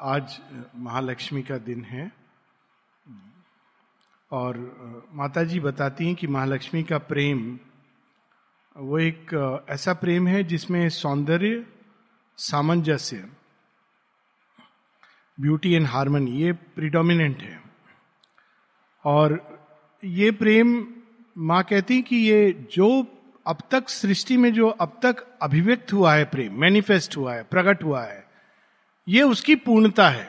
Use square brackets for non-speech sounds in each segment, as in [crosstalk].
आज महालक्ष्मी का दिन है। और माता जी बताती हैं कि महालक्ष्मी का प्रेम, वो एक ऐसा प्रेम है जिसमें सौंदर्य, सामंजस्य ब्यूटी एंड हारमोनी ये प्रिडोमिनेंट है। और ये प्रेम माँ कहती कि ये जो अब तक सृष्टि में जो अब तक अभिव्यक्त हुआ है प्रेम मैनिफेस्ट हुआ है, प्रकट हुआ है ये उसकी पूर्णता है।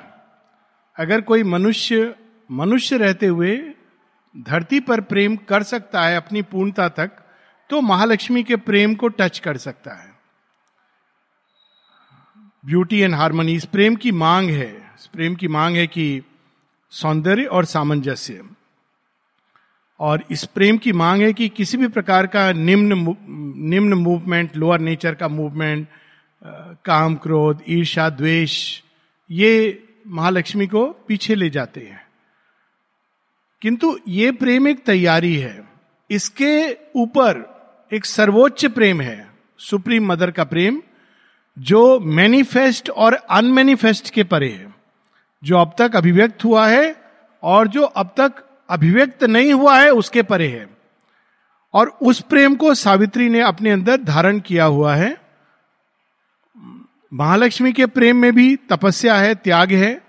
अगर कोई मनुष्य मनुष्य रहते हुए धरती पर प्रेम कर सकता है अपनी पूर्णता तक तो महालक्ष्मी के प्रेम को टच कर सकता है। ब्यूटी एंड हारमोनी, इस प्रेम की मांग है। इस प्रेम की मांग है कि सौंदर्य और सामंजस्य। और इस प्रेम की मांग है कि किसी भी प्रकार का निम्न निम्न मूवमेंट लोअर नेचर का मूवमेंट काम क्रोध ईर्षा द्वेष, ये महालक्ष्मी को पीछे ले जाते हैं। किंतु ये प्रेम एक तैयारी है। इसके ऊपर एक सर्वोच्च प्रेम है, सुप्रीम मदर का प्रेम, जो मैनिफेस्ट और अनमेनिफेस्ट के परे है। जो अब तक अभिव्यक्त हुआ है और जो अब तक अभिव्यक्त नहीं हुआ है, उसके परे है। और उस प्रेम को सावित्री ने अपने अंदर धारण किया हुआ है। महालक्ष्मी के प्रेम में भी तपस्या है, त्याग है,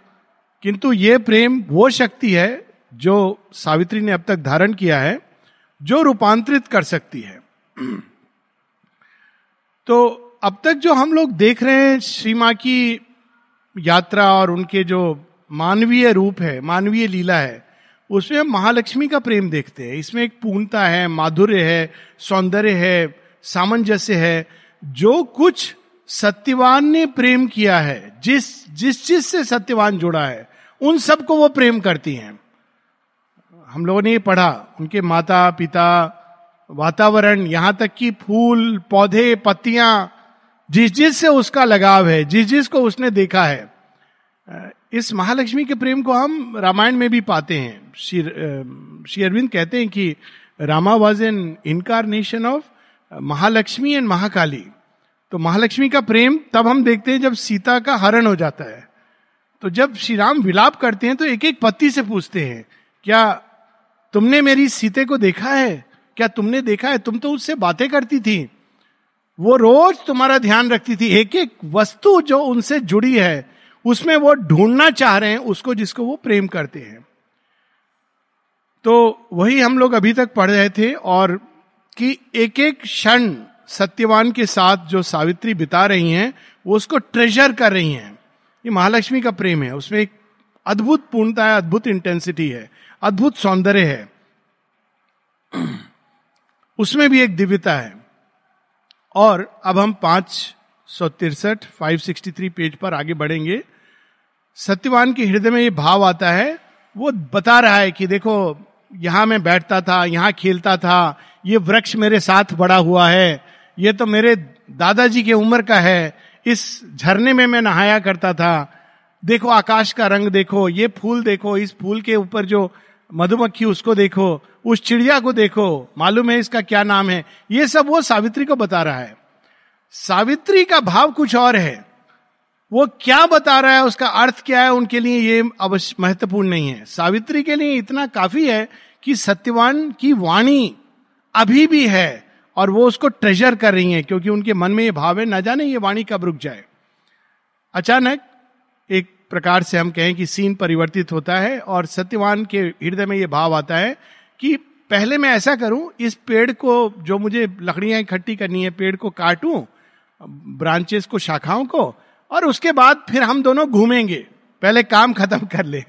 किंतु यह प्रेम वो शक्ति है जो सावित्री ने अब तक धारण किया है, जो रूपांतरित कर सकती है। [clears throat] तो अब तक जो हम लोग देख रहे हैं श्री माँ की यात्रा और उनके जो मानवीय रूप है, मानवीय लीला है, उसमें हम महालक्ष्मी का प्रेम देखते हैं। इसमें एक पूर्णता है, माधुर्य है, सौंदर्य है, सामंजस्य है, जो कुछ सत्यवान ने प्रेम किया है, जिस जिस चीज़ से सत्यवान जुड़ा है, उन सबको वो प्रेम करती हैं। हम लोगों ने पढ़ा, उनके माता, पिता, वातावरण, यहाँ तक कि फूल, पौधे, पत्तियाँ, जिस जिस से उसका लगाव है, जिस जिस को उसने देखा है इस महालक्ष्मी के प्रेम को हम रामायण में भी पाते हैं। श्री अरविंद कहते हैं कि Rama was an incarnation of Mahalakshmi and Mahakali. तो महालक्ष्मी का प्रेम, तब हम देखते हैं जब सीता का हरण हो जाता है। तो जब श्री राम विलाप करते हैं तो एक एक पत्ती से पूछते हैं, क्या तुमने मेरी सीते को देखा है? क्या तुमने देखा है? तुम तो उससे बातें करती थी। वो रोज तुम्हारा ध्यान रखती थी। एक एक वस्तु जो उनसे जुड़ी है, उसमें वो ढूंढना चाह रहे हैं, उसको जिसको वो प्रेम करते हैं। तो वही हम लोग अभी तक पढ़ रहे थे और कि एक एक क्षण सत्यवान के साथ जो सावित्री बिता रही हैं, वो उसको ट्रेजर कर रही हैं। ये महालक्ष्मी का प्रेम है। उसमें एक अद्भुत पूर्णता है, अद्भुत इंटेंसिटी है, अद्भुत सौंदर्य है। [clears throat] उसमें भी एक दिव्यता है। और अब हम पाँच सौ तिरसठ फाइव सिक्सटी थ्री पेज पर आगे बढ़ेंगे। सत्यवान के हृदय में ये भाव आता है, वो बता रहा है कि देखो, यहाँ मैं बैठता था, यहाँ खेलता था, ये वृक्ष मेरे साथ बड़ा हुआ है ये तो मेरे दादाजी के उम्र का है। इस झरने में मैं नहाया करता था। देखो, आकाश का रंग देखो, ये फूल देखो, इस फूल के ऊपर जो मधुमक्खी, उसको देखो, उस चिड़िया को देखो, मालूम है इसका क्या नाम है? ये सब वो सावित्री को बता रहा है। सावित्री का भाव कुछ और है। वो क्या बता रहा है, उसका अर्थ क्या है, उनके लिए ये अवश्य महत्वपूर्ण नहीं है। सावित्री के लिए इतना काफ़ी है कि सत्यवान की वाणी अभी भी है। और वो उसको ट्रेजर कर रही हैं, क्योंकि उनके मन में ये भाव है, न जाने ये वाणी कब रुक जाए? अचानक एक प्रकार से हम कहें कि सीन परिवर्तित होता है और सत्यवान के हृदय में ये भाव आता है कि पहले मैं ऐसा करूँ, इस पेड़ को, जो मुझे लकड़ियाँ इकट्ठी करनी है, पेड़ को काटूं ब्रांचेस को, शाखाओं को, और उसके बाद फिर हम दोनों घूमेंगे, पहले काम खत्म कर ले।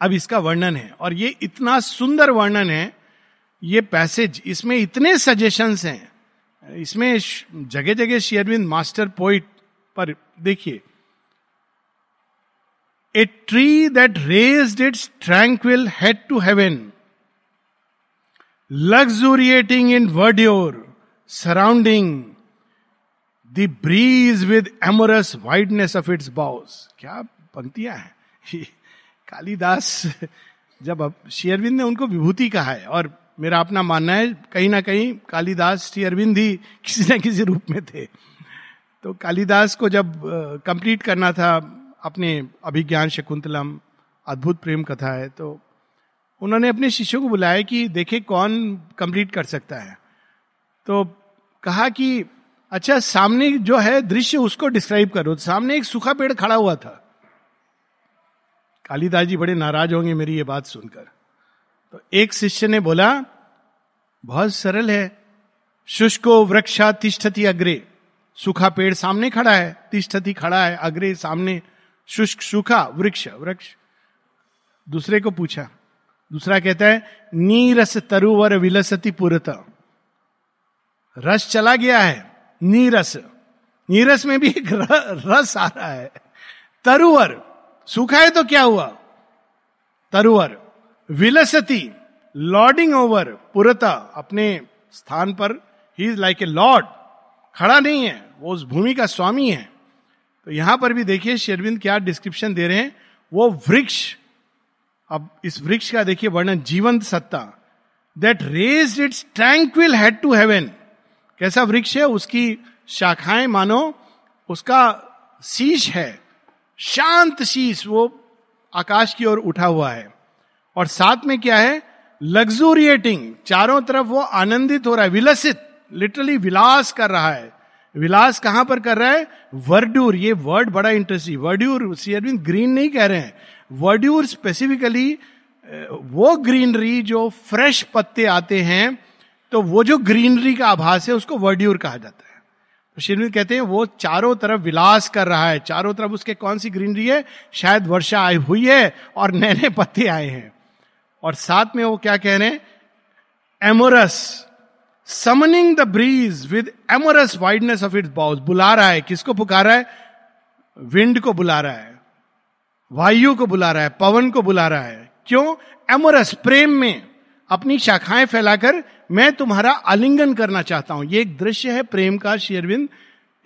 अब इसका वर्णन है, और ये इतना सुंदर वर्णन है ये पैसेज इसमें इतने सजेशंस हैं। इसमें जगह जगह शेयरविंद मास्टर पोइट पर देखिए। A tree that raised its tranquil head to heaven luxuriating in verdure surrounding the breeze with amorous wideness of its boughs क्या पंक्तियाँ हैं? [laughs] कालिदास, जब अब शेयरविंद ने उनको विभूति कहा है और मेरा अपना मानना है, कहीं ना कहीं कालिदास श्री अरविंद ही किसी न किसी रूप में थे। तो कालिदास को जब कंप्लीट करना था अपने अभिज्ञान शकुंतलम, अद्भुत प्रेम कथा है तो उन्होंने अपने शिष्यों को बुलाया कि देखे कौन कंप्लीट कर सकता है। तो कहा कि अच्छा सामने जो है दृश्य उसको डिस्क्राइब करो। सामने एक सूखा पेड़ खड़ा हुआ था। कालीदास जी बड़े नाराज़ होंगे मेरी ये बात सुनकर। तो एक शिष्य ने बोला, बहुत सरल है। शुष्को वृक्षा तिष्ठति अग्रे। सूखा पेड़ सामने खड़ा है। तिष्ठति खड़ा है, अग्रे सामने। शुष्क, सूखा, वृक्ष वृक्ष। दूसरे को पूछा, दूसरा कहता है, नीरस तरुवर विलसती पुरत। रस चला गया है, नीरस। नीरस में भी एक रस आ रहा है। तरुवर, सूखा है तो क्या हुआ? तरुवर विलसती लॉर्डिंग ओवर पुरता अपने स्थान पर ही इज़ लाइक ए लॉर्ड खड़ा नहीं है, वो उस भूमि का स्वामी है। तो यहाँ पर भी देखिए शेरविंद क्या डिस्क्रिप्शन दे रहे हैं, वो वृक्ष, अब इस वृक्ष का देखिए वर्णन, जीवंत सत्ता that raised its tranquil head to heaven कैसा वृक्ष है, उसकी शाखाएँ मानो, उसका शीश है, शांत शीश, वो आकाश की ओर उठा हुआ है। और साथ में क्या है? लग्जूरिएटिंग चारों तरफ़ वो आनंदित हो रहा है, विलसित लिटरली विलास कर रहा है। विलास कहाँ पर कर रहा है? वर्ड्यूर ये वर्ड बड़ा इंटरेस्टिंग वर्ड्यूर सी अरविंद ग्रीन नहीं कह रहे हैं। वर्ड्यूर स्पेसिफिकली वो ग्रीनरी जो फ्रेश पत्ते आते हैं तो वो जो ग्रीनरी का आभास है, उसको वर्ड्यूर कहा जाता है। तो शिरविंद कहते हैं वो चारों तरफ़ विलास कर रहा है। चारों तरफ़ उसके कौन सी ग्रीनरी है? शायद वर्षा आई हुई है और नए नए पत्ते आए हैं। और साथ में वो क्या कह रहे हैं? Amorous summoning the breeze with amorous wideness of its boughs बुला रहा है। किसको पुकार रहा है? विंड को बुला रहा है। वायु को बुला रहा है। पवन को बुला रहा है। क्यों? एमोरस प्रेम में। अपनी शाखाएँ फैलाकर मैं तुम्हारा आलिंगन करना चाहता हूँ। ये एक दृश्य है प्रेम का, शेरविंद।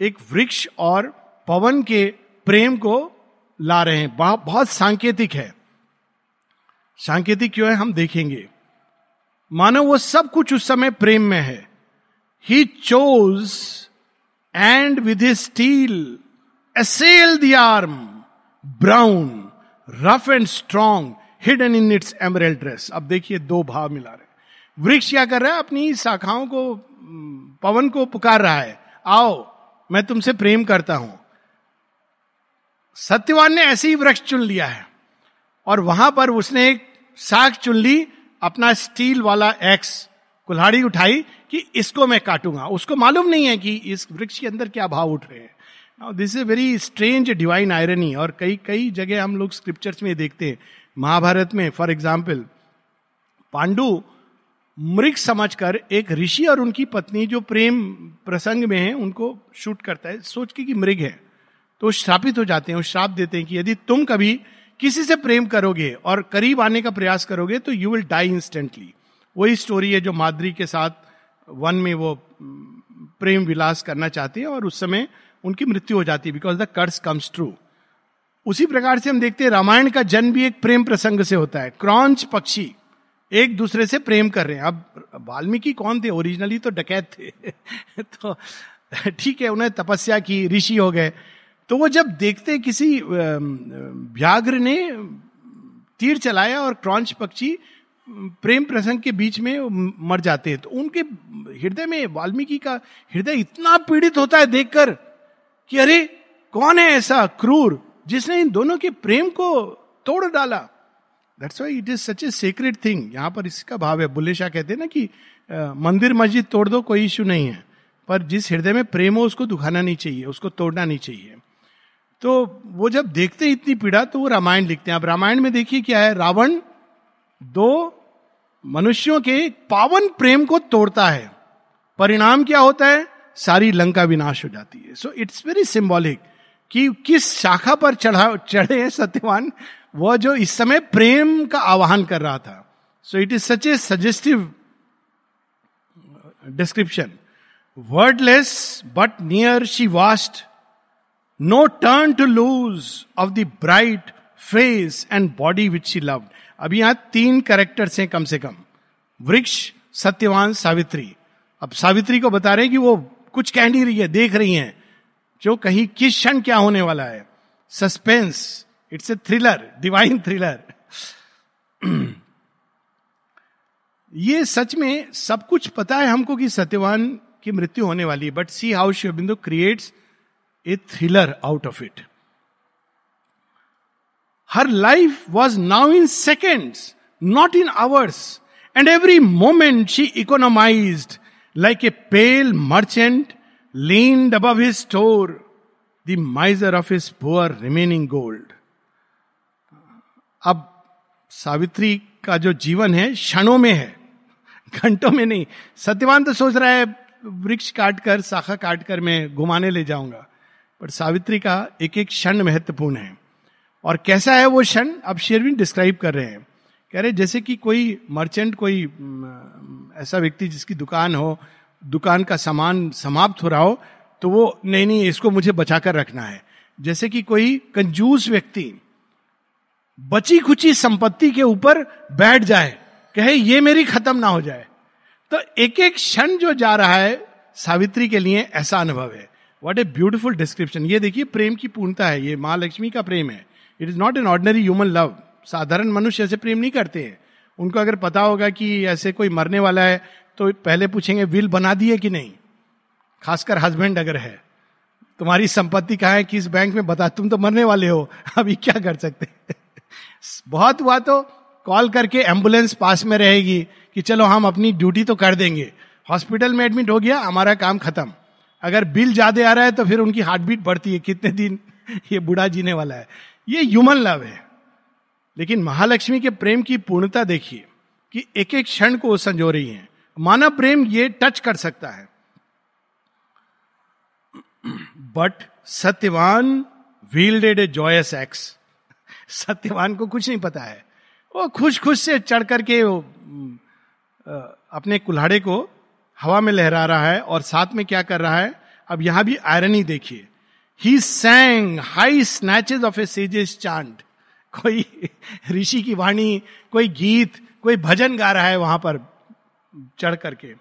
एक वृक्ष और पवन के प्रेम को ला रहे हैं। बहुत सांकेतिक है। सांकेतिक क्यों है, हम देखेंगे। मानो वो सब कुछ उस समय प्रेम में है। He chose and with steel assailed the arm brown rough and strong hidden in its emerald dress अब देखिए, दो भाव मिला रहे वृक्ष क्या कर रहा है? अपनी शाखाओं को, पवन को पुकार रहा है। आओ, मैं तुमसे प्रेम करता हूँ। सत्यवान ने ऐसे ही वृक्ष चुन लिया है। और वहाँ पर उसने एक साख चुन ली अपना स्टील वाला एक्स कुल्हाड़ी उठाई कि इसको मैं काटूँगा। उसको मालूम नहीं है कि इस वृक्ष के अंदर क्या भाव उठ रहे हैं। This is very strange divine irony और कई कई जगह हम लोग स्क्रिप्चर्स में देखते हैं। महाभारत में फॉर एग्ज़ाम्पल पांडु मृग समझकर एक ऋषि और उनकी पत्नी जो प्रेम प्रसंग में है, उनको शूट करता है। सोच के कि मृग है तो श्रापित हो जाते हैं श्राप देते हैं कि यदि तुम कभी किसी से प्रेम करोगे और करीब आने का प्रयास करोगे तो यू विल डाई इंस्टेंटली वही स्टोरी है जो माद्री के साथ वन में वो प्रेम विलास करना चाहते हैं और उस समय उनकी मृत्यु हो जाती है because the curse comes true उसी प्रकार से हम देखते हैं, रामायण का जन्म भी एक प्रेम प्रसंग से होता है। क्रॉन्च पक्षी एक दूसरे से प्रेम कर रहे हैं। अब वाल्मीकि कौन थे? ओरिजिनली तो डकैत थे। [laughs] तो ठीक है, उन्हें तपस्या की, ऋषि हो गए। तो वो जब देखते किसी व्याघ्र ने तीर चलाया और क्रॉन्च पक्षी प्रेम प्रसंग के बीच में मर जाते हैं। तो उनके हृदय में वाल्मीकि का हृदय इतना पीड़ित होता है देखकर कि अरे कौन है ऐसा क्रूर जिसने इन दोनों के प्रेम को तोड़ डाला? That's why it is such a secret thing यहाँ पर इसका भाव है। बुल्ले शाह कहते हैं ना कि आ, मंदिर मस्जिद तोड़ दो कोई इश्यू नहीं है। पर जिस हृदय में प्रेम हो उसको दुखाना नहीं चाहिए उसको तोड़ना नहीं चाहिए। तो वो जब देखते हैं इतनी पीड़ा तो वो रामायण लिखते हैं। अब रामायण में देखिए क्या है, रावण दो मनुष्यों के पावन प्रेम को तोड़ता है। परिणाम क्या होता है? सारी लंका विनाश हो जाती है। सो इट्स वेरी सिंबॉलिक कि किस शाखा पर चढ़ा, चढ़े हैं सत्यवान? वह जो इस समय प्रेम का आवाहन कर रहा था। So it is such a suggestive description wordless but near she watched no turn to lose of the bright face and body which she loved अभी यहाँ तीन कैरेक्टर्स हैं कम से कम। वृक्ष, सत्यवान, सावित्री। अब सावित्री को बता रहे हैं कि वो कुछ कह नहीं रही है, देख रही हैं। जो कहीं किस क्षण क्या होने वाला है। Suspense it's a thriller divine thriller ये सच में सब कुछ पता है हमको कि सत्यवान की मृत्यु होने वाली है but see how Aurobindo creates a thriller out of it her life was now in seconds not in hours and every moment she economise like a pale merchant above his store the miser of his poor remaining gold अब सावित्री का जो जीवन है, क्षणों में है, घंटों में नहीं। सत्यवान तो सोच रहा है, वृक्ष काटकर, शाखा काटकर मैं घुमाने ले जाऊँगा। पर सावित्री का एक एक क्षण महत्वपूर्ण है। और कैसा है वो क्षण? अब शेरविन डिस्क्राइब कर रहे हैं। कह रहे जैसे कि कोई मर्चेंट, कोई ऐसा व्यक्ति जिसकी दुकान हो, दुकान का सामान समाप्त हो रहा हो तो वो, नहीं नहीं, इसको मुझे बचाकर रखना है। जैसे कि कोई कंजूस व्यक्ति बची खुची संपत्ति के ऊपर बैठ जाए, कहे, ये मेरी खत्म ना हो जाए। तो एक एक क्षण जो जा रहा है सावित्री के लिए ऐसा अनुभव है। वॉट ए ब्यूटिफुल डिस्क्रिप्शन ये देखिए, प्रेम की पूर्णता है ये महालक्ष्मी का प्रेम है। It is not an ordinary human love साधारण मनुष्य ऐसे प्रेम नहीं करते हैं। उनको अगर पता होगा कि ऐसे कोई मरने वाला है तो पहले पूछेंगे विल बना दिए कि नहीं? खासकर हस्बैंड अगर है, तुम्हारी संपत्ति कहा है? किस बैंक में? बता, तुम तो मरने वाले हो। [laughs] अभी क्या कर सकते [laughs] बहुत हुआ तो कॉल करके एंबुलेंस पास में रहेगी कि चलो, हम अपनी ड्यूटी तो कर देंगे। हॉस्पिटल में एडमिट हो गया, हमारा काम खत्म। अगर बिल ज़्यादा आ रहा है तो फिर उनकी हार्ट बीट बढ़ती है। कितने दिन [laughs] ये बूढ़ा जीने वाला है। ये ह्यूमन लव है। लेकिन महालक्ष्मी के प्रेम की पूर्णता देखिए कि एक एक क्षण को संजो रही है। मानव प्रेम ये टच कर सकता है। But Satyavan wielded a joyous axe Satyavan को कुछ नहीं पता है। वो खुश खुश से चढ़ करके अपने कुल्हाड़े को हवा में लहरा रहा है और साथ में क्या कर रहा है? अब यहाँ भी आयरनी देखिए। He sang high snatches of a sage's chant कोई ऋषि की वाणी, कोई गीत, कोई भजन गा रहा है वहाँ पर चढ़ करके।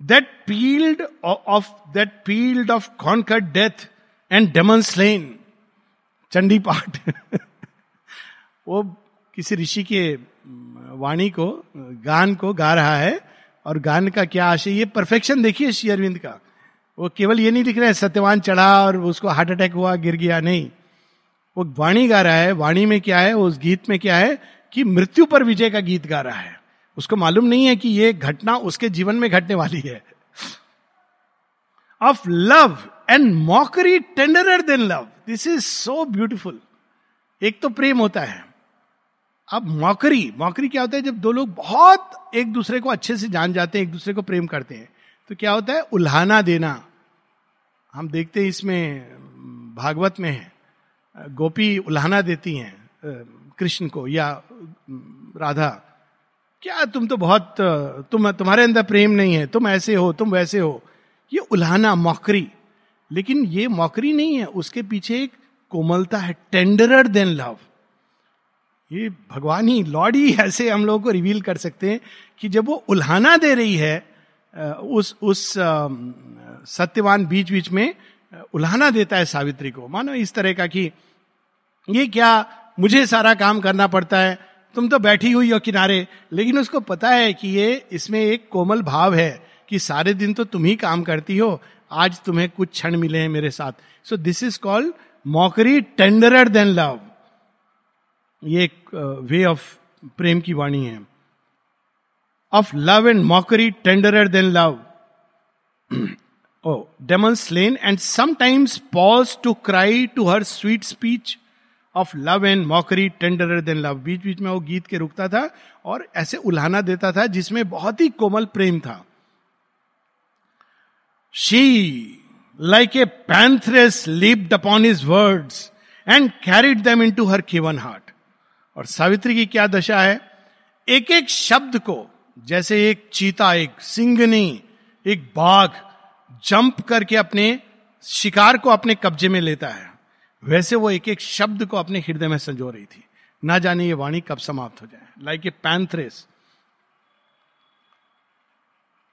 That peeled off that peeled off conquered death and demon slain Chandi Path. वो किसी ऋषि के वाणी को, गान को गा रहा है। और गान का क्या आशय ये परफेक्शन देखिए श्री अरविंद का। वो केवल ये नहीं लिख रहे हैं, सत्यवान चढ़ा और उसको हार्ट अटैक हुआ, गिर गया, नहीं। वो वाणी गा रहा है, वाणी में क्या है, उस गीत में क्या है कि मृत्यु पर विजय का गीत गा रहा है। उसको मालूम नहीं है कि ये घटना उसके जीवन में घटने वाली है। Of love and mockery tenderer than love this is so beautiful एक तो प्रेम होता है। अब मौकरी मौकरी क्या होता है जब दो लोग बहुत एक दूसरे को अच्छे से जान जाते हैं, एक दूसरे को प्रेम करते हैं तो क्या होता है? उल्हाना देना। हम देखते हैं इसमें, भागवत में है, गोपी उल्हाना देती हैं कृष्ण को या राधा, क्या तुम तो बहुत तुम, तुम्हारे अंदर प्रेम नहीं है, तुम ऐसे हो, तुम वैसे हो। ये उल्हाना, मौकरी। लेकिन ये मौकरी नहीं है, उसके पीछे एक कोमलता है, टेंडरर देन लव। ये भगवान ही लॉर्ड ही ऐसे हम लोगों को रिवील कर सकते हैं कि जब वो उल्हाना दे रही है उस उस सत्यवान बीच बीच में उल्हाना देता है सावित्री को। मानो इस तरह का कि ये क्या मुझे सारा काम करना पड़ता है, तुम तो बैठी हुई हो किनारे, लेकिन उसको पता है कि ये, इसमें एक कोमल भाव है कि सारे दिन तो तुम ही काम करती हो, आज तुम्हें कुछ क्षण मिले हैं मेरे साथ। So this is called mockery tenderer than love ये एक वे ऑफ़ प्रेम की वाणी है। Of love and mockery tenderer than love demon slain and sometimes pause to cry to her sweet speech of love and mockery tenderer than love बीच बीच में वो गीत के रुकता था और ऐसे उल्हाना देता था जिसमें बहुत ही कोमल प्रेम था। She like a panthress leaped upon his words and carried them into her cavern heart और सावित्री की क्या दशा है? एक एक शब्द को, जैसे एक चीता, एक सिंगनी, एक बाघ, जंप करके अपने शिकार को अपने कब्जे में लेता है। वैसे वो एक एक शब्द को अपने हृदय में संजो रही थी। ना जाने ये वाणी कब समाप्त हो जाए। Like a panthress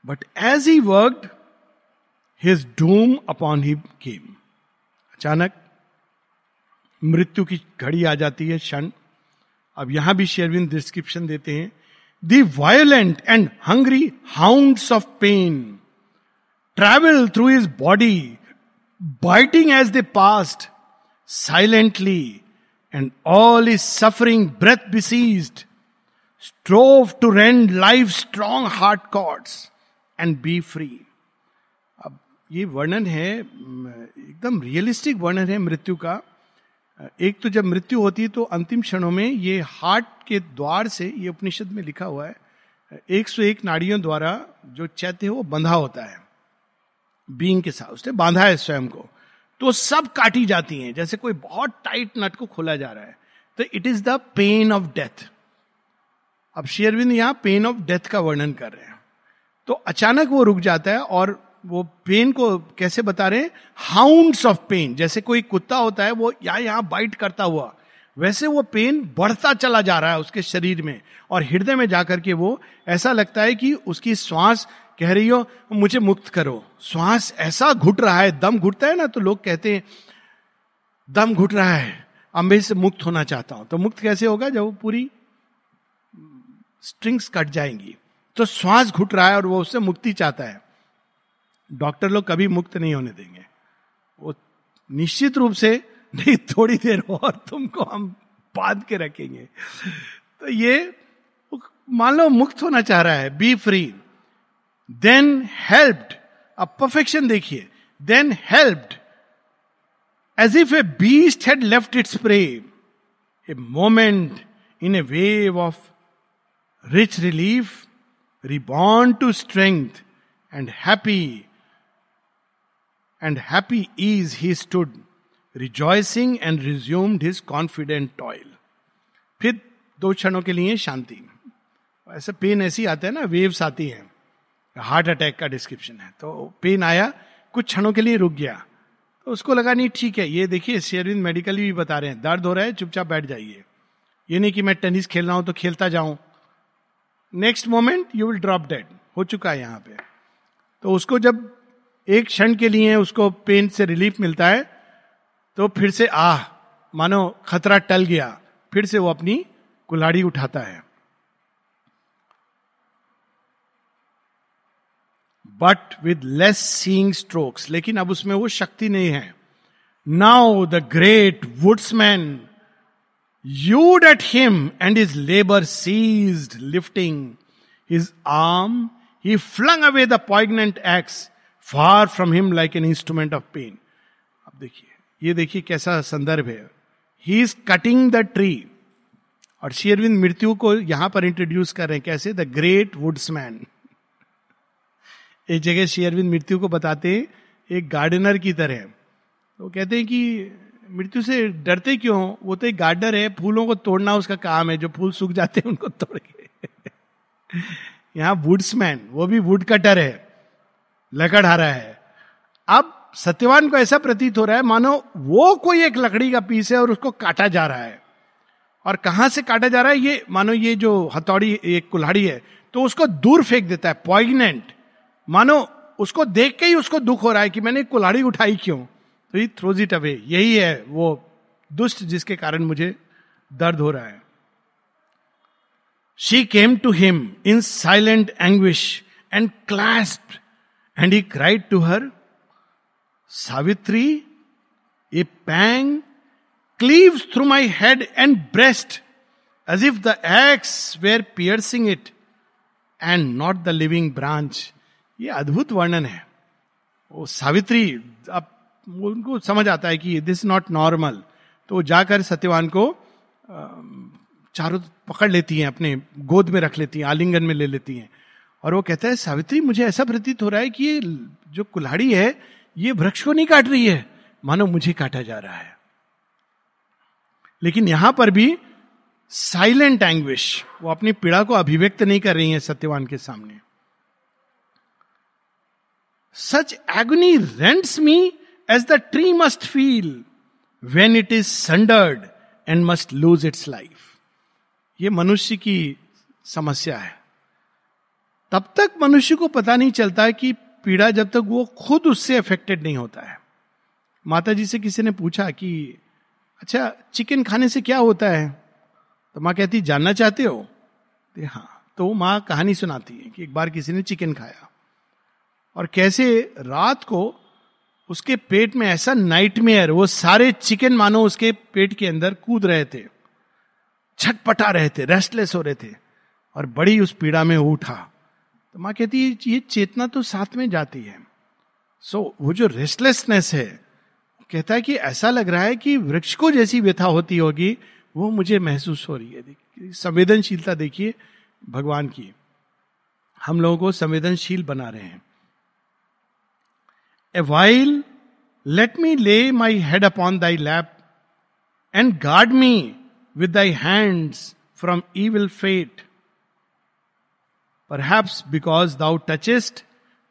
but as he worked his doom upon he came अचानक मृत्यु की घड़ी आ जाती है क्षण। अब यहाँ भी शेरविन डिस्क्रिप्शन देते हैं the violent and hungry hounds of pain travel through his body biting as they passed silently and all his suffering breath besieged strove to rend life strong heart cords and be free अब ये वर्णन है एकदम realistic वर्णन है मृत्यु का। एक तो जब मृत्यु होती है तो अंतिम क्षणों में ये हार्ट के द्वार से ये उपनिषद में लिखा हुआ है, एक सौ एक नाड़ियों द्वारा जो चैत्य है वो बंधा होता है, बींग के साथ, उसने बांधा है स्वयं को। तो सब काटी जाती हैं, जैसे कोई बहुत टाइट नट को खोला जा रहा है। तो it is the pain of death अब शेयरविंद यहाँ पेन ऑफ़ डेथ का वर्णन कर रहे हैं। तो अचानक वो रुक जाता है और वो पेन को कैसे बता रहे हैं? हाउंड्स ऑफ़ पेन जैसे कोई कुत्ता होता है, वो यहाँ यहाँ बाइट करता हुआ, वैसे वो पेन बढ़ता चला जा रहा है उसके शरीर में और हृदय में जाकर के वो ऐसा लगता है कि उसकी श्वास कह रही हो, मुझे मुक्त करो। श्वास ऐसा घुट रहा है, दम घुटता है ना तो लोग कहते हैं, दम घुट रहा है अम्बे से मुक्त होना चाहता हूँ। तो मुक्त कैसे होगा? जब वो पूरी स्ट्रिंग्स कट जाएँगी। तो श्वास घुट रहा है और वो उससे मुक्ति चाहता है। डॉक्टर लोग कभी मुक्त नहीं होने देंगे। वो निश्चित रूप से, नहीं, थोड़ी देर और तुमको हम बाँध के रखेंगे। तो ये, मान लो मुक्त होना चाह रहा है बी फ्री देन हेल्प्ड अब परफेक्शन देखिए then helped as if a beast had left its prey a moment in a wave of rich relief reborn to strength and happy and happy ease he stood rejoicing and resumed his confident toil फिर दो क्षणों के लिए शांति। ऐसे pen ऐसी आते हैं ना वेव्स आती हैं। हार्ट अटैक का डिस्क्रिप्शन है। तो पेन आया, कुछ क्षणों के लिए रुक गया। तो उसको लगा, नहीं, ठीक है, ये देखिए शेरविंद मेडिकली भी बता रहे हैं, दर्द हो रहा है, चुपचाप बैठ जाइए। ये नहीं कि मैं टेनिस खेल रहा हूँ तो खेलता जाऊँ। Next moment you will drop dead हो चुका है यहाँ पे। तो उसको जब एक क्षण के लिए उसको पेन से रिलीफ मिलता है तो फिर से, आह, मानो खतरा टल गया। फिर से वो अपनी कुल्हाड़ी उठाता है। But with less seeing strokes लेकिन अब उसमें वो शक्ति नहीं है। Now the great woodsman hewed at him and his labour ceased lifting his arm he flung away the poignant axe far from him like an instrument of pain अब देखिए, ये देखिए कैसा संदर्भ है। He is cutting the tree और शेयरविंद मृत्यु को यहाँ पर इंट्रोड्यूस कर रहे हैं। कैसे? द ग्रेट वुड्समैन एक जगह शेयरविंद मृत्यु को बताते हैं, एक गार्डनर की तरह। तो कहते हैं कि, मृत्यु से डरते क्यों वो तो एक गार्डनर है, फूलों को तोड़ना उसका काम है। जो फूल सूख जाते हैं, उनको तोड़ के. [laughs] यहाँ वुड्समैन वो भी वुड कटर है। रहा है। अब सत्यवान को ऐसा प्रतीत हो रहा है, मानो वो कोई एक लकड़ी का पीस है और उसको काटा जा रहा है। और कहाँ से काटा जा रहा है, ये मानो ये जो हथौड़ी एक कुल्हाड़ी है तो उसको दूर फेंक देता है पॉइगनेंट मानो उसको देख के ही उसको दुख हो रहा है कि मैंने कुल्हाड़ी उठाई क्यों? तो ही थ्रोज इट अवे यही है वो दुष्ट जिसके कारण मुझे दर्द हो रहा है। She came to him in silent anguish and clasp and he cried to her Savitri a pang cleaves through my head and breast as if the axe were piercing it and not the living branch ये अद्भुत वर्णन है। वो सावित्री अब उनको समझ आता है कि दिस नॉट नॉर्मल तो जाकर सत्यवान को चारों पकड़ लेती हैं, अपने गोद में रख लेती हैं, आलिंगन में ले लेती हैं। और वो कहता है, सावित्री, मुझे ऐसा प्रतीत हो रहा है कि ये जो कुल्हाड़ी है, ये वृक्ष को नहीं काट रही है। मानो मुझे काटा जा रहा है। लेकिन यहाँ पर भी साइलेंट एंग्विश वो अपनी पीड़ा को अभिव्यक्त नहीं कर रही है सत्यवान के सामने। Such agony rends me as the tree must feel when it is sundered and must lose its life. ये मनुष्य की समस्या है। तब तक मनुष्य को पता नहीं चलता है कि पीड़ा जब तक वो खुद उससे अफेक्टेड नहीं होता है। माता जी से किसी ने पूछा कि अच्छा चिकन खाने से क्या होता है? तो माँ कहती, जानना चाहते हो? तो हाँ। तो माँ कहानी सुनाती है कि एक बार किसी ने चिकन खाया। और कैसे रात को उसके पेट में ऐसा नाइटमेयर वो सारे चिकन मानो उसके पेट के अंदर कूद रहे थे। छटपटा रहे थे रेस्टलेस हो रहे थे। और बड़ी उस पीड़ा में उठा। तो माँ कहती है ये चेतना तो साथ में जाती है। सो so, वो जो रेस्टलेसनेस है कहता है कि ऐसा लग रहा है कि वृक्ष को जैसी व्यथा होती होगी वो मुझे महसूस हो रही है। संवेदनशीलता देखिए भगवान की। हम लोगों को संवेदनशील बना रहे हैं। ए while let me lay my head upon thy lap and guard me with thy hands from evil fate perhaps because thou touchest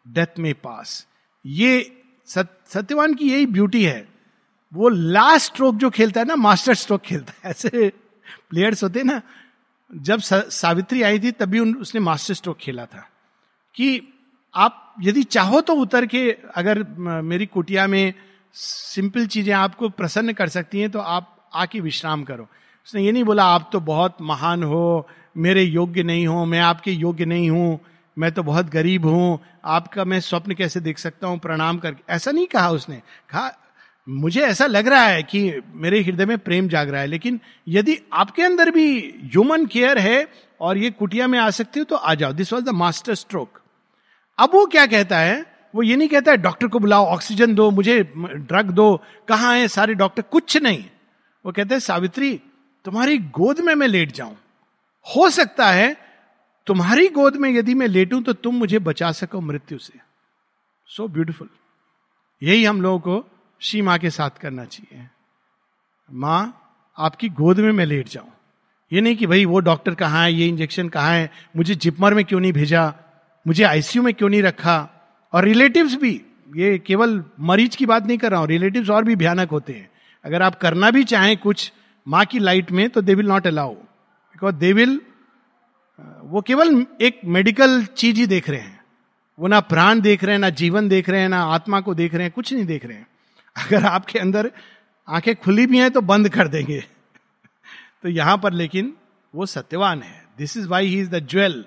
death में पास ये सत्यवान की यही ब्यूटी है। वो लास्ट स्ट्रोक जो खेलता है ना मास्टर स्ट्रोक खेलता है। [laughs] ऐसे प्लेयर्स होते हैं ना, जब सावित्री आई थी, तभी उसने मास्टर स्ट्रोक खेला था। कि आप यदि चाहो तो उतर के, अगर मेरी कुटिया में सिंपल चीज़ें आपको प्रसन्न कर सकती हैं तो आप आके विश्राम करो। उसने ये नहीं बोला, आप तो बहुत महान हो, मेरे योग्य नहीं हो, मैं आपके योग्य नहीं हूँ, मैं तो बहुत गरीब हूँ, आपका मैं स्वप्न कैसे देख सकता हूँ? प्रणाम करके। ऐसा नहीं कहा उसने। कहा, मुझे ऐसा लग रहा है कि मेरे हृदय में प्रेम जाग रहा है, लेकिन यदि आपके अंदर भी ह्यूमन केयर है और ये कुटिया में आ सकती हो तो आ जाओ। This was the master stroke अब वो क्या कहता है? वो ये नहीं कहता है, डॉक्टर को बुलाओ, ऑक्सीजन दो, मुझे ड्रग दो, कहाँ है, सारे डॉक्टर? कुछ नहीं। वो कहते हैं, सावित्री तुम्हारी गोद में मैं लेट जाऊँ। हो सकता है तुम्हारी गोद में यदि मैं लेटूं तो तुम मुझे बचा सको मृत्यु से। सो so ब्यूटिफुल यही हम लोगों को श्री माँ के साथ करना चाहिए। माँ, आपकी गोद में मैं लेट जाऊँ। ये नहीं कि भाई वो डॉक्टर कहाँ है, ये इंजेक्शन कहाँ है, मुझे जिपमर में क्यों नहीं भेजा, मुझे आईसीयू में क्यों नहीं रखा, और रिलेटिव्स भी, ये केवल मरीज़ की बात नहीं कर रहा हूँ, रिलेटिव्स और भी भयानक होते हैं। अगर आप करना भी चाहें कुछ माँ की लाइट में तो they will not allow because they will वो केवल एक मेडिकल चीज़ ही देख रहे हैं। वो ना प्राण देख रहे हैं, ना जीवन देख रहे हैं, ना आत्मा को देख रहे हैं, कुछ नहीं देख रहे हैं। अगर आपके अंदर आँखें खुली भी हैं तो बंद कर देंगे। [laughs] तो यहाँ पर लेकिन वो सत्यवान है। This is why he is the jewel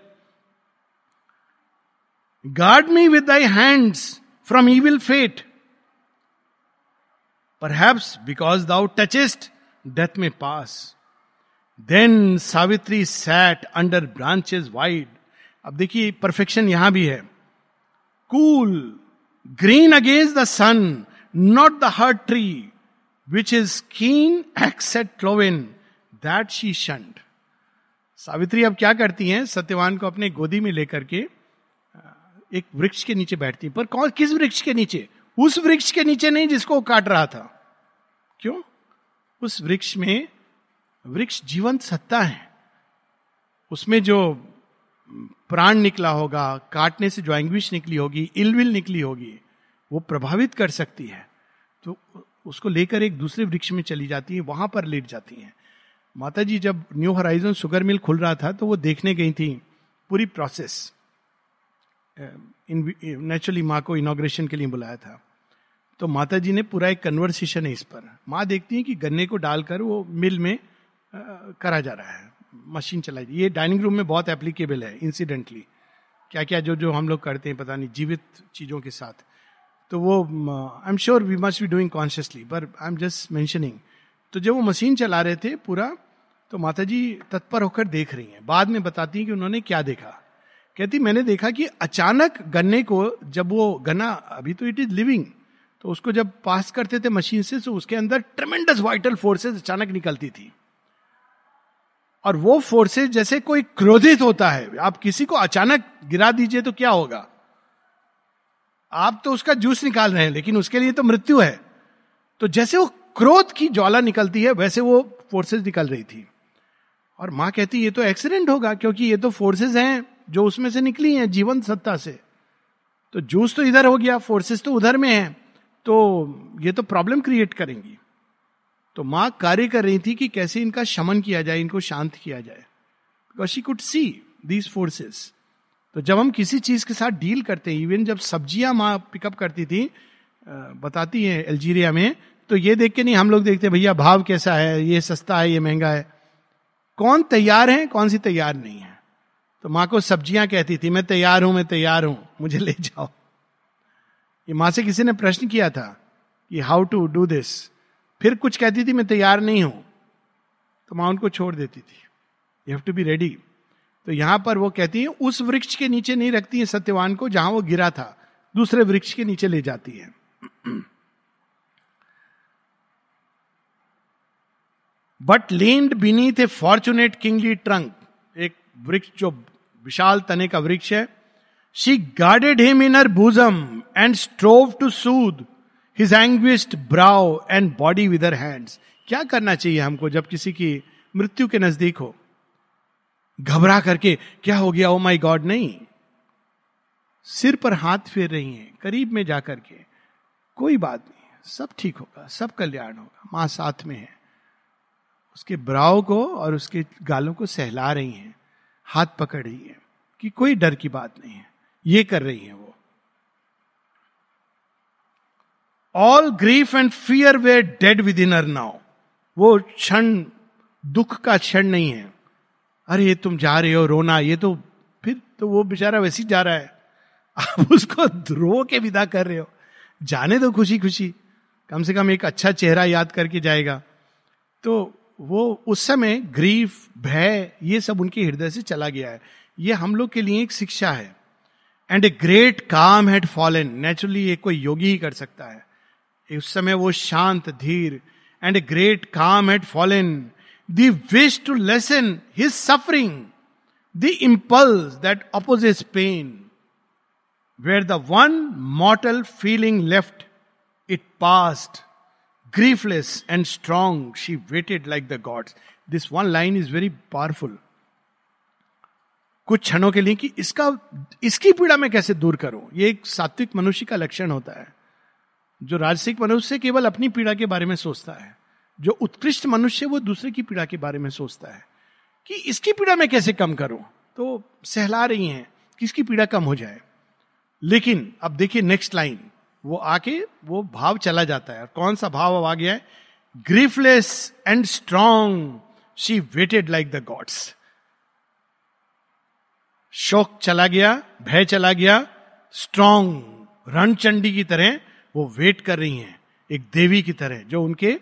guard me with thy hands from evil fate perhaps because thou touchest death में pass then Savitri sat under branches wide अब देखिए परफेक्शन यहाँ भी है। Cool green against the sun not the hurt tree which his keen axe had cloven that she shunned Savitri अब क्या करती हैं? सत्यवान को अपने गोदी में लेकर के, एक वृक्ष के नीचे बैठती है। पर कौन, किस वृक्ष के नीचे? उस वृक्ष के नीचे नहीं जिसको काट रहा था। क्यों? उस वृक्ष में, वृक्ष जीवंत सत्ता है। उसमें जो प्राण निकला होगा, काटने से जो एंग्विश निकली होगी इलविल निकली होगी, वो प्रभावित कर सकती है। तो उसको लेकर एक दूसरे वृक्ष में चली जाती है, वहाँ पर लेट जाती हैं। माता जी जब न्यू हराइजन शुगर मिल खुल रहा था तो वो देखने गई थी पूरी प्रोसेस नेचुरली माँ को इनोग्रेशन के लिए बुलाया था। तो माता जी ने पूरा एक कन्वर्सेशन है इस पर। माँ देखती है कि गन्ने को डालकर वो मिल में करा जा रहा है। मशीन चलाई ये डाइनिंग रूम में बहुत एप्लीकेबल है इंसिडेंटली क्या क्या जो जो हम लोग करते हैं, पता नहीं, जीवित चीज़ों के साथ। तो वो I am sure we must be doing consciously पर आई एम जस्ट मैंशनिंग तो जब वो मशीन चला रहे थे पूरा तो माता जी तत्पर होकर देख रही हैं। बाद में बताती हैं कि उन्होंने क्या देखा। कहती, मैंने देखा कि अचानक गन्ने को, जब वो गन्ना, अभी तो इट इज़ लिविंग तो उसको जब पास करते थे मशीन से तो उसके अंदर ट्रमेंडस वाइटल फोर्सेस अचानक निकलती थी। और वो फोर्सेस जैसे कोई क्रोधित होता है, आप किसी को अचानक गिरा दीजिए तो क्या होगा? आप तो उसका जूस निकाल रहे हैं, लेकिन उसके लिए तो मृत्यु है। तो जैसे वो क्रोध की ज्वाला निकलती है, वैसे वो फोर्सेस निकल रही थी। और माँ कहती, ये तो एक्सीडेंट होगा, क्योंकि ये तो फोर्सेस हैं जो उसमें से निकली हैं जीवन सत्ता से। तो जूस तो इधर हो गया फोर्सेस तो उधर में है। तो ये तो प्रॉब्लम क्रिएट करेंगी। तो माँ कार्य कर रही थी कि कैसे इनका शमन किया जाए, इनको शांत किया जाए। Because she could see these forces तो जब हम किसी चीज़ के साथ डील करते हैं इवन जब सब्ज़ियाँ माँ पिकअप करती थी बताती है अल्जीरिया में तो ये देख के नहीं, हम लोग देखते भैया, भाव कैसा है? ये सस्ता है, ये महँगा है? कौन तैयार है, कौन सी तैयार नहीं है? तो माँ को सब्ज़ियाँ कहती थी, मैं तैयार हूँ, मैं तैयार हूँ, मुझे ले जाओ। ये माँ से किसी ने प्रश्न किया था कि हाउ टू डू दिस फिर कुछ कहती थी, मैं तैयार नहीं हूँ। तो माँ उनको छोड़ देती थी। You have to be ready तो यहाँ पर वो कहती है, उस वृक्ष के नीचे नहीं रखती है सत्यवान को, जहाँ वो गिरा था। दूसरे वृक्ष के नीचे ले जाती है। But leaned beneath a fortunate kingly trunk एक वृक्ष जो विशाल तने का वृक्ष है she guarded him in her bosom and strove to soothe his anguished brow and body with her hands क्या करना चाहिए हमको जब किसी की मृत्यु के नज़दीक हो? घबरा करके, क्या हो गया? ओ माई गॉड नहीं. सिर पर हाथ फेर रही हैं, करीब में जाकर के कोई बात नहीं, सब ठीक होगा, सब कल्याण होगा, माँ साथ में है। उसके ब्राव को और उसके गालों को सहला रही हैं, हाथ पकड़ रही है, कि कोई डर की बात नहीं है। ये कर रही है वो। All grief and fear were dead within her now वो क्षण, दुख का क्षण नहीं है। अरे तुम जा रहे हो, रोना, ये तो फिर तो वो बेचारा वैसे ही जा रहा है। आप [laughs] उसको रो के विदा कर रहे हो। जाने दो खुशी खुशी कम से कम एक अच्छा चेहरा याद करके जाएगा। तो वो उस समय ग्रीफ भय, ये सब उनके हृदय से चला गया है। ये हम लोग के लिए एक शिक्षा है। And a great calm had fallen naturally ये कोई योगी ही कर सकता है। उस समय वो शांत धीर and a great calm had fallen the wish to lessen his suffering the impulse that opposite pain were the one mortal feeling left it passed griefless and strong, she waited like the gods. This one line is very powerful. कुछ क्षणों के लिए कि इसका, इसकी पीड़ा मैं कैसे दूर करूँ? ये एक सात्विक मनुष्य का लक्षण होता है, जो राजसिक मनुष्य केवल अपनी पीड़ा के बारे में सोचता है, जो उत्कृष्ट मनुष्य वो दूसरे की पीड़ा के बारे में सोचता है, कि इसकी पीड़ा मैं कैसे कम करूँ? तो सहला रही हैं कि इसकी पीड़ा कम हो जाए। लेकिन अब देखिए नेक्स्ट लाइन वो आके वो भाव चला जाता है। कौन सा भाव अब आ गया है? Griefless and strong she waited like the gods शोक चला गया भय चला गया स्ट्रॉन्ग रणचंडी की तरह वो वेट कर रही हैं एक देवी की तरह जो उनके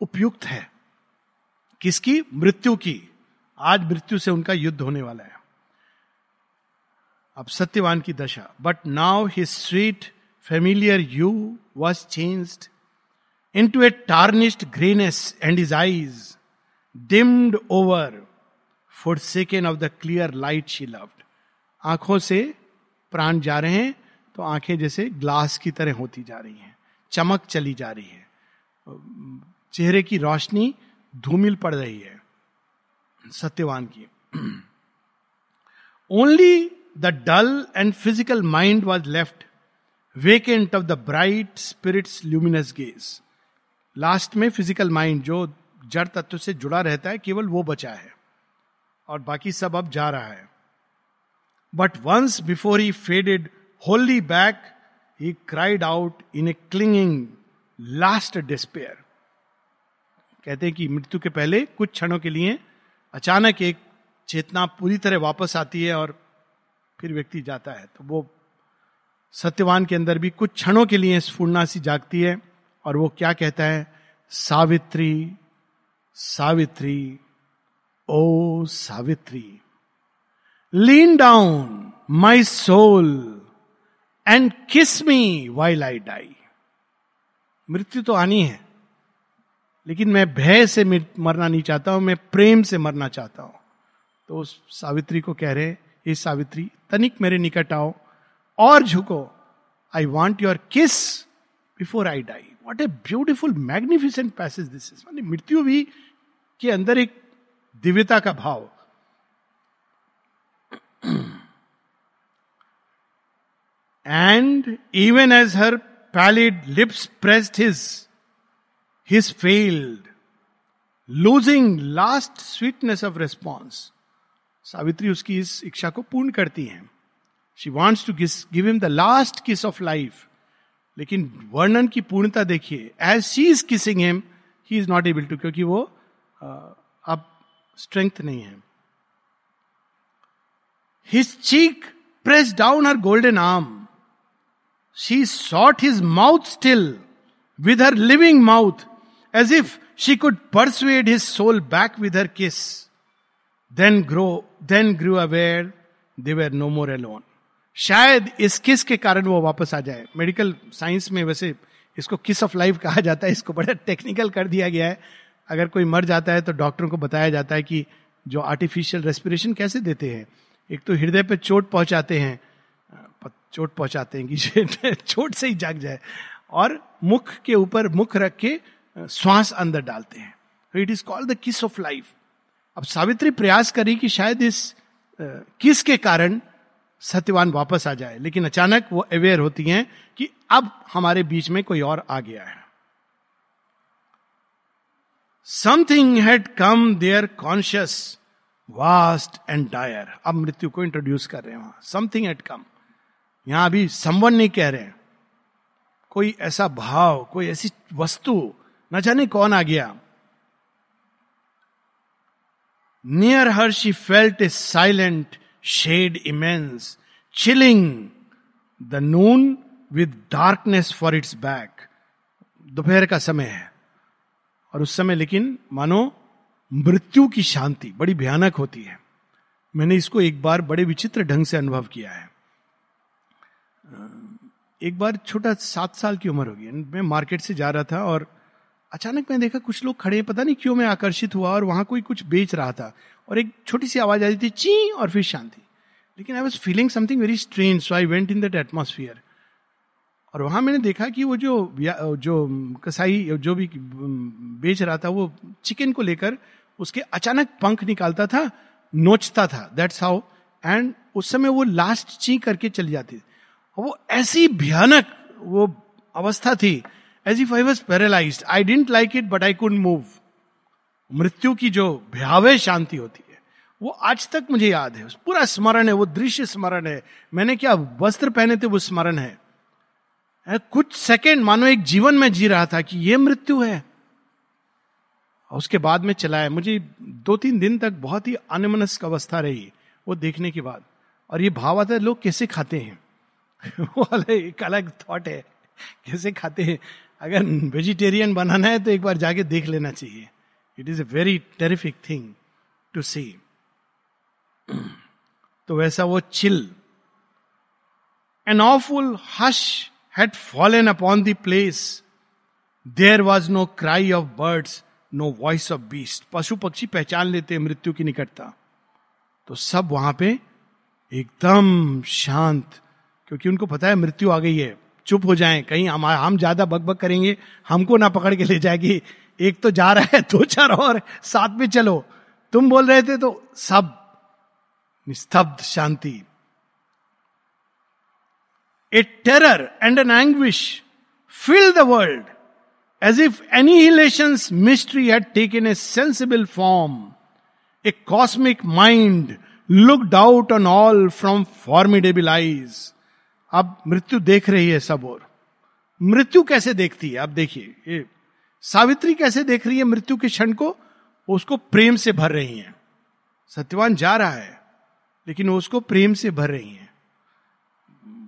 उपयुक्त है। किसकी? मृत्यु की। आज मृत्यु से उनका युद्ध होने वाला है। अब सत्यवान की दशा। But now his sweet familiar you was changed into a tarnished grayness, and his dimmed dimmed over, second of the clear light she loved. आँखों से प्राण जा रहे हैं तो आँखें जैसे ग्लास की तरह होती जा रही हैं। चमक चली जा रही है। चेहरे की रोशनी धूमिल पड़ रही है सत्यवान की। Only the dull and physical mind was left vacant of the bright spirit's luminous gaze last में फ़िज़िकल माइंड जो जड़ तत्व से जुड़ा रहता है केवल वो बचा है। और बाकी सब अब जा रहा है। But once before he faded wholly back he cried out in a clinging last despair कहते हैं कि मृत्यु के पहले कुछ क्षणों के लिए अचानक एक चेतना पूरी तरह वापस आती है और फिर व्यक्ति जाता है। तो वो सत्यवान के अंदर भी कुछ क्षणों के लिए स्फूर्णा सी जागती है और वो क्या कहता है? Savitri Savitri. O Savitri lean down my soul and kiss me while I die मृत्यु तो आनी है, लेकिन मैं भय से मरना नहीं चाहता हूँ, मैं प्रेम से मरना चाहता हूँ। तो सावित्री को कह रहे ये सावित्री, तनिक मेरे निकट आओ और झुको। I want your kiss before I die what a beautiful magnificent passage this is मृत्यु भी के अंदर एक दिव्यता का भाव and even as her pallid lips pressed his his failed losing last sweetness of response Savitri उसकी इस इच्छा को पूर्ण करती हैं she wants to give him the last kiss of life. लेकिन वर्णन की पूर्णता देखिए as she is kissing him he is not able to क्योंकि वो स्ट्रेंथ नहीं है। His cheek press down her golden arm she sought his mouth still with her living mouth as if she could persuade his soul back with her kiss then grow then grew aware they were no more alone शायद इस kiss के कारण वो वापस आ जाए। Medical science में वैसे इसको किस ऑफ़ लाइफ कहा जाता है, इसको बड़ा टेक्निकल कर दिया गया है। अगर कोई मर जाता है तो डॉक्टरों को बताया जाता है कि जो आर्टिफिशियल रेस्पिरेशन कैसे देते हैं? एक तो हृदय पे चोट पहुंचाते हैं चोट पहुंचाते हैं कि [laughs] चोट से ही जाग जाए, और मुख के ऊपर मुख रख के श्वास अंदर डालते हैं। It is called the kiss of life अब सावित्री प्रयास करी कि शायद इस किस के कारण सत्यवान वापस आ जाए, लेकिन अचानक वो अवेयर होती हैं कि अब हमारे बीच में कोई और आ गया है। Something had come there conscious vast and dire अब मृत्यु को इंट्रोड्यूस कर रहे हैं वहाँ। समथिंग हैड कम यहाँ अभी संवन नहीं कह रहे हैं। कोई ऐसा भाव, कोई ऐसी वस्तु, न जाने कौन आ गया। Near her she felt a silent shade immense chilling the noon with darkness for its back दोपहर का समय है। और उस समय लेकिन मानो मृत्यु की शांति बड़ी भयानक होती है। मैंने इसको एक बार बड़े विचित्र ढंग से अनुभव किया है। एक बार छोटा सात साल की उम्र होगी। मैं मार्केट से जा रहा था और अचानक मैं देखा कुछ लोग खड़े पता नहीं क्यों मैं आकर्षित हुआ और वहाँ कोई कुछ बेच रहा था और एक छोटी सी आवाज़ आई थी, ची! और फिर शांति। लेकिन I was feeling something very strange so I went in that atmosphere और वहाँ मैंने देखा कि वो जो जो कसाई, जो भी बेच रहा था, वो चिकन को लेकर उसके अचानक पंख निकालता था, नोचता था। दैट्स हाउ एंड उस समय वो लास्ट ची करके चली जाती वो ऐसी भयानक वो अवस्था थी as if I was paralysed I didn't like it but I could move मृत्यु की जो भयावह शांति होती है, वो आज तक मुझे याद है। पूरा स्मरण है, वो दृश्य स्मरण है। मैंने क्या वस्त्र पहने थे, वो स्मरण है। कुछ सेकंड मानो एक जीवन में जी रहा था कि ये मृत्यु है। उसके बाद में चलाया मुझे दो तीन दिन तक बहुत ही अनमनस्क अवस्था रही, वो देखने के बाद। और ये भाव आता है, लोग कैसे खाते हैं? [laughs] वो एक अलग थॉट है, कैसे खाते हैं? अगर वेजिटेरियन बनाना है तो एक बार जाके देख लेना चाहिए। It is a very terrific thing to see तो वैसा वो chill an awful hush had fallen upon the place there was no cry of birds no voice of beast पशु पक्षी पहचान लेते, मृत्यु की निकटता तो सब वहाँ पे एकदम शांत, क्योंकि उनको पता है मृत्यु आ गई है। चुप हो जाएँ, कहीं हम हम ज़्यादा बकबक करेंगे, हमको ना पकड़ के ले जाएगी। एक तो जा रहा है, [laughs] दो चार और, साथ में चलो। तुम बोल रहे थे तो सब निस्तब्ध, शांति। A terror and an anguish fill the world as if annihilation mystery had taken a sensible form a cosmic mind looked out on all from formidable eyes अब मृत्यु देख रही है सब और। मृत्यु कैसे देखती है? आप देखिए सावित्री कैसे देख रही है मृत्यु के क्षण को? उसको प्रेम से भर रही है। सत्यवान जा रहा है, लेकिन उसको प्रेम से भर रही है।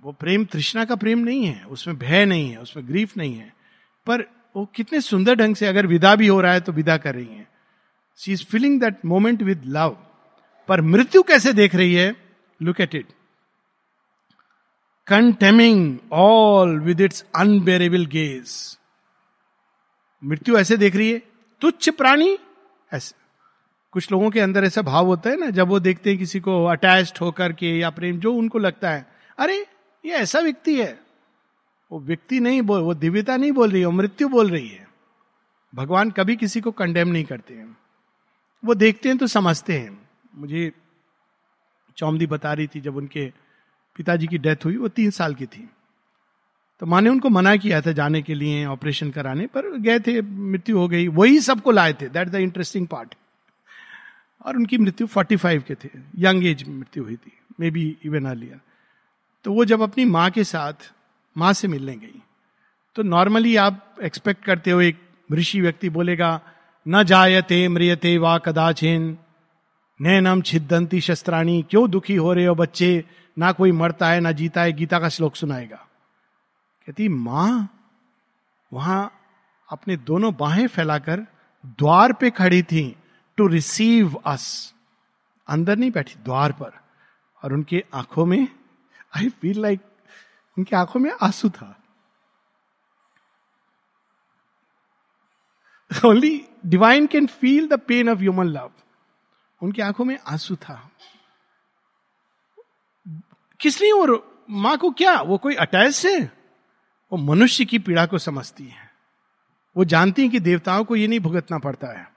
वो प्रेम, तृष्णा का प्रेम नहीं है, उसमें भय नहीं है, उसमें ग्रीफ नहीं है। पर वो कितने सुंदर ढंग से अगर विदा भी हो रहा है तो विदा कर रही है। She is feeling that moment with love पर मृत्यु कैसे देख रही है? Look at it contemning all with its unbearable gaze मृत्यु ऐसे देख रही है? तुच्छ प्राणी? ऐसे। कुछ लोगों के अंदर ऐसा भाव होता है ना, जब वो देखते हैं किसी को अटैच होकर के या प्रेम, जो उनको लगता है। अरे ये ऐसा व्यक्ति है। वो व्यक्ति नहीं बोल, वो दिव्यता नहीं बोल रही है, वो मृत्यु बोल रही है। भगवान कभी किसी को कंडेम नहीं करते हैं। वो देखते हैं तो समझते हैं। मुझे चौमदी बता रही थी जब उनके पिताजी की डेथ हुई, वो तीन साल की थी। तो माँ ने उनको मना किया था जाने के लिए ऑपरेशन कराने, पर गए थे, मृत्यु हो गई। वही सबको लाए थे। दैट द इंटरेस्टिंग पार्ट और उनकी मृत्यु 45 के थे। यंग एज में मृत्यु हुई थी। मे बी इवन अर्लियर तो वो जब अपनी माँ के साथ, माँ से मिलने गई तो नॉर्मली आप एक्सपेक्ट करते हो एक ऋषि व्यक्ति बोलेगा, न जायते मृियते वा कदाचिन नैनम छिदंती शस्त्राणी, क्यों दुखी हो रहे हो बच्चे? ना कोई मरता है, ना जीता है, गीता का श्लोक सुनाएगा। कहती, माँ, वहाँ अपने दोनों बाहें फैलाकर द्वार पे खड़ी थी टू रिसीव अस अंदर नहीं बैठी, द्वार पर। और उनके आँखों में आई फील लाइक उनकी आँखों में आँसू था। Only divine can feel the pain of human love उनकी आँखों में आँसू था। किस लिए और माँ को क्या? वो कोई अटैच है? वो मनुष्य की पीड़ा को समझती है। वो जानती है कि देवताओं को ये नहीं भुगतना पड़ता है।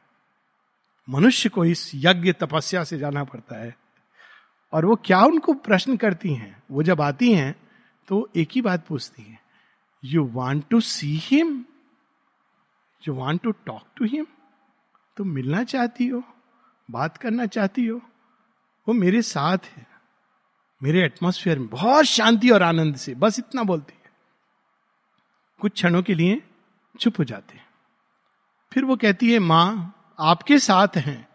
मनुष्य को इस यज्ञ तपस्या से जाना पड़ता है। और वो क्या उनको प्रश्न करती हैं? वो जब आती हैं तो एक ही बात पूछती हैं। You want to see him you want to talk to him तुम मिलना चाहती हो? बात करना चाहती हो? वो मेरे साथ है। मेरे एटमोस्फियर में बहुत शांति और आनंद से, बस इतना बोलती है। कुछ क्षणों के लिए चुप हो जाते हैं। फिर वो कहती है, माँ, आपके साथ हैं।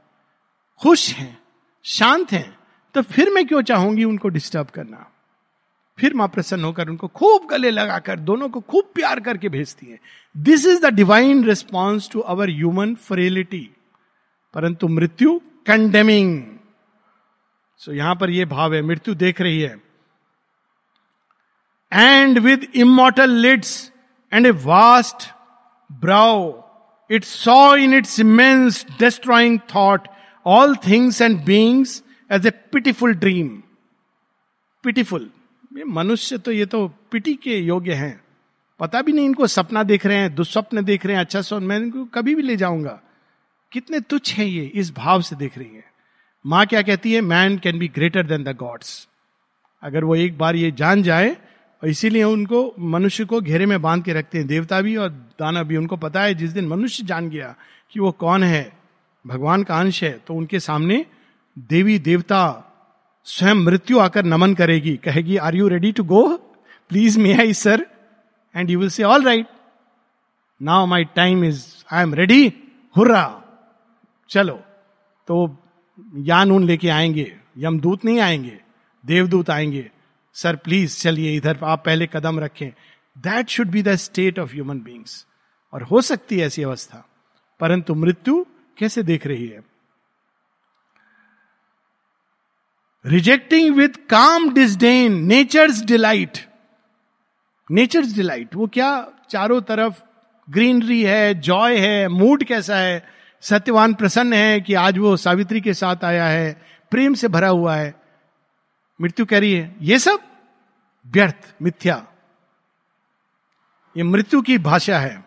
खुश हैं। शांत हैं। तो फिर मैं क्यों चाहूँगी उनको डिस्टर्ब करना? फिर माँ प्रसन्न होकर उनको खूब गले लगाकर, दोनों को खूब प्यार करके भेजती है। This is the divine response to our human frailty परंतु मृत्यु कंडेमिंग सो यहाँ पर यह भाव है, मृत्यु देख रही है। And with immortal lids and a vast brow it saw in its immense destroying thought all things and beings as a pitiful dream pitiful मनुष्य तो ये तो पिटी के योग्य हैं। पता भी नहीं इनको सपना देख रहे हैं, दुस्वप्न देख रहे हैं अच्छा सो मैं इनको कभी भी ले जाऊँगा। कितने तुच्छ हैं ये, इस भाव से देख रही है। माँ क्या कहती है? Man can be greater than the gods अगर वो एक बार ये जान जाए, और इसीलिए उनको मनुष्य को घेरे में बाँध के रखते हैं। देवता भी और दाना भी, उनको पता है, जिस दिन मनुष्य जान गया कि वो कौन है, भगवान का अंश है तो उनके सामने देवी देवता स्वयं मृत्यु आकर नमन करेगी, कहेगी are you ready to go please may I sir and you will say all right now my time is I am ready hurrah चलो तो यान उन लेके आएँगे यमदूत नहीं आएँगे, देवदूत आएँगे। सर प्लीज़ चलिए इधर, आप पहले कदम रखें. That should be the state of human beings और हो सकती है ऐसी अवस्था, परंतु मृत्यु कैसे देख रही है? Rejecting with calm disdain nature's delight nature's delight वो क्या चारों तरफ़ ग्रीनरी है जॉय है मूड कैसा है? सत्यवान प्रसन्न है कि आज वो सावित्री के साथ आया है, प्रेम से भरा हुआ है। मृत्यु कह रही है, ये सब व्यर्थ, मिथ्या। ये मृत्यु की भाषा है।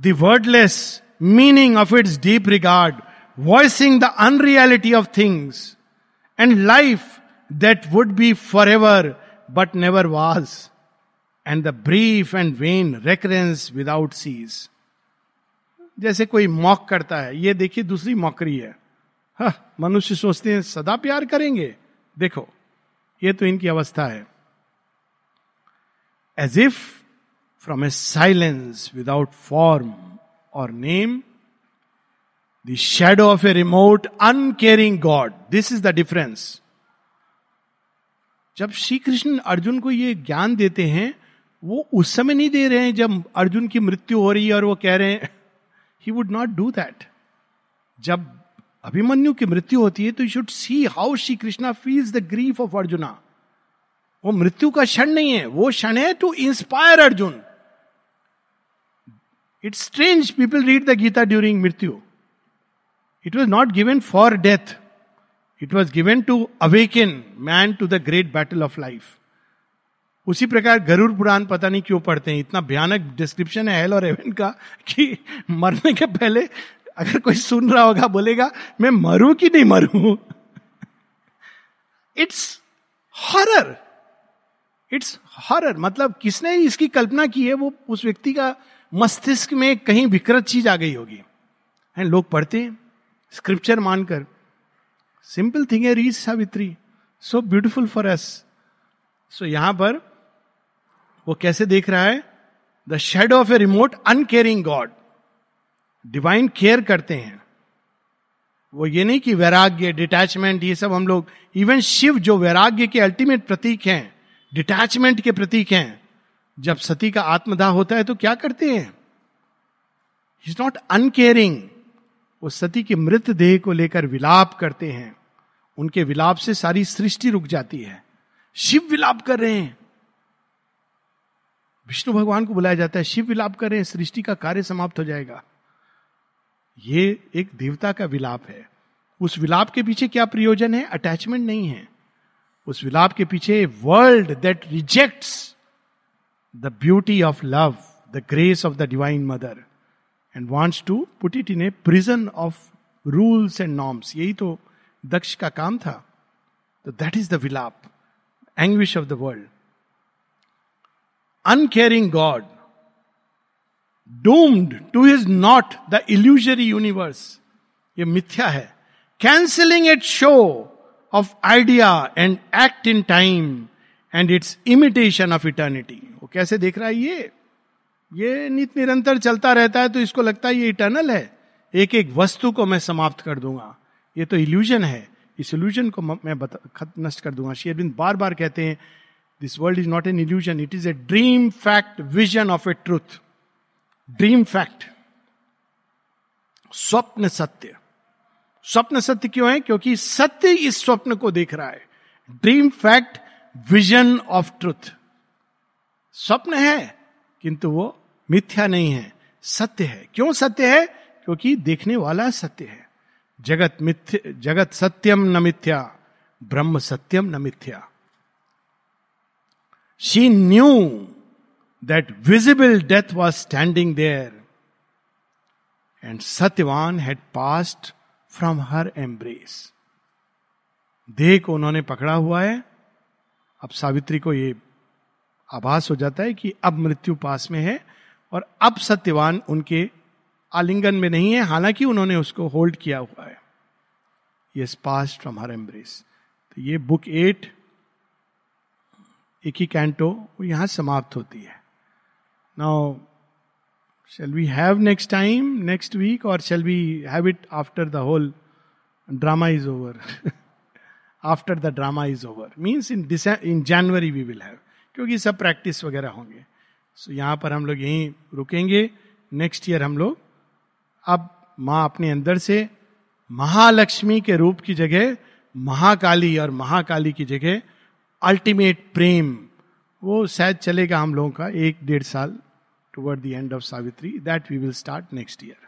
The wordless meaning of its deep regard voicing the unreality of things and life that would be forever but never was, and the brief and vain recurrence without cease. जैसे कोई मॉक करता है ये देखिए दूसरी मॉकरी है हा, मनुष्य सोचते हैं सदा प्यार करेंगे देखो ये तो इनकी अवस्था है as if from a silence without form और name the shadow of a remote uncaring god this is the difference जब श्री कृष्ण अर्जुन को ये ज्ञान देते हैं, वो उस समय नहीं दे रहे हैं जब अर्जुन की मृत्यु हो रही है और वो कह रहे हैं he would not do that जब अभिमन्यु की मृत्यु होती है तो you should see how Shri Krishna feels the grief of Arjuna. वो मृत्यु का क्षण नहीं है, वो क्षण है to inspire Arjun. It's strange people read the Gita during मृत्यु। It was not given for death it was given to awaken man to the great battle of life उसी प्रकार गरुड़ पुराण पता नहीं क्यों पढ़ते हैं? इतना भयानक डिस्क्रिप्शन है हेल और एवन का कि मरने के पहले अगर कोई सुन रहा होगा, बोलेगा, मैं मरू कि नहीं मरू? इट्स हॉरर इट्स हॉरर मतलब किसने इसकी कल्पना की है? वो उस व्यक्ति का मस्तिष्क में कहीं विकृत चीज़ आ गई होगी। लोग पढ़ते हैं। स्क्रिप्चर मानकर। सिंपल थिंग है reach Savitri. So beautiful for us so यहाँ पर वो कैसे देख रहा है? The shadow of a remote uncaring god divine care करते हैं। वो ये नहीं कि वैराग्य डिटैचमेंट ये सब हम लोग इवन शिव जो वैराग्य के अल्टीमेट प्रतीक हैं डिटैचमेंट के प्रतीक हैं, जब सती का आत्मदाह होता है तो क्या करते हैं? इज़ नॉट अनकेयरिंग वो सती के मृत देह को लेकर विलाप करते हैं। उनके विलाप से सारी सृष्टि रुक जाती है। शिव विलाप कर रहे हैं। विष्णु भगवान को बुलाया जाता है, शिव विलाप कर रहे हैं, सृष्टि का कार्य समाप्त हो जाएगा। ये एक देवता का विलाप है। उस विलाप के पीछे क्या प्रयोजन है? अटैचमेंट नहीं है। उस विलाप के पीछे world that rejects the beauty of love the grace of the divine mother and wants to put it in a prison of rules and norms यही तो दक्ष का काम था। तो दैट इज़ द विलाप anguish of the world uncaring God doomed to is not the illusory universe ये मिथ्या है। Cancelling it show of idea and act in time and its imitation of eternity वो कैसे देख रहा है ये? ये नित निरंतर चलता रहता है तो इसको लगता है ये इटर्नल है। एक एक वस्तु को मैं समाप्त कर दूँगा। ये तो इल्यूजन है। इस इल्यूजन को मैं नष्ट कर दूँगा। शेयरबिंद बार बार कहते हैं this world is not an illusion it is a dream fact vision of a truth dream fact स्वप्न सत्य। स्वप्न सत्य क्यों है? क्योंकि सत्य इस स्वप्न को देख रहा है। Dream fact vision of truth स्वप्न है। किंतु वो मिथ्या नहीं है, सत्य है। क्यों सत्य है? क्योंकि देखने वाला सत्य है। जगत मिथ्य, जगत सत्यम न मिथ्या, ब्रह्म सत्यम न मिथ्या। She knew that visible death was standing there and Satyavan had passed from her embrace देह को उन्होंने पकड़ा हुआ है। अब सावित्री को ये आभास हो जाता है कि अब मृत्यु पास में है और अब सत्यवान उनके आलिंगन में नहीं है, हालाँकि उन्होंने उसको होल्ड किया हुआ है। Yes pass from her embrace तो ये बुक एट एक ही कैंटो वो यहाँ समाप्त होती है। Now shall we have next time next week और shall we have it after the whole drama is over after the drama is over means in in January we will have क्योंकि सब practice वगैरह होंगे। सो so, यहाँ पर हम लोग यहीं रुकेंगे। नेक्स्ट ईयर हम लोग अब माँ अपने अंदर से महालक्ष्मी के रूप की जगह महाकाली और महाकाली की जगह अल्टीमेट प्रेम वो शायद चलेगा हम लोगों का एक डेढ़ साल toward the end of Savitri that we will start next year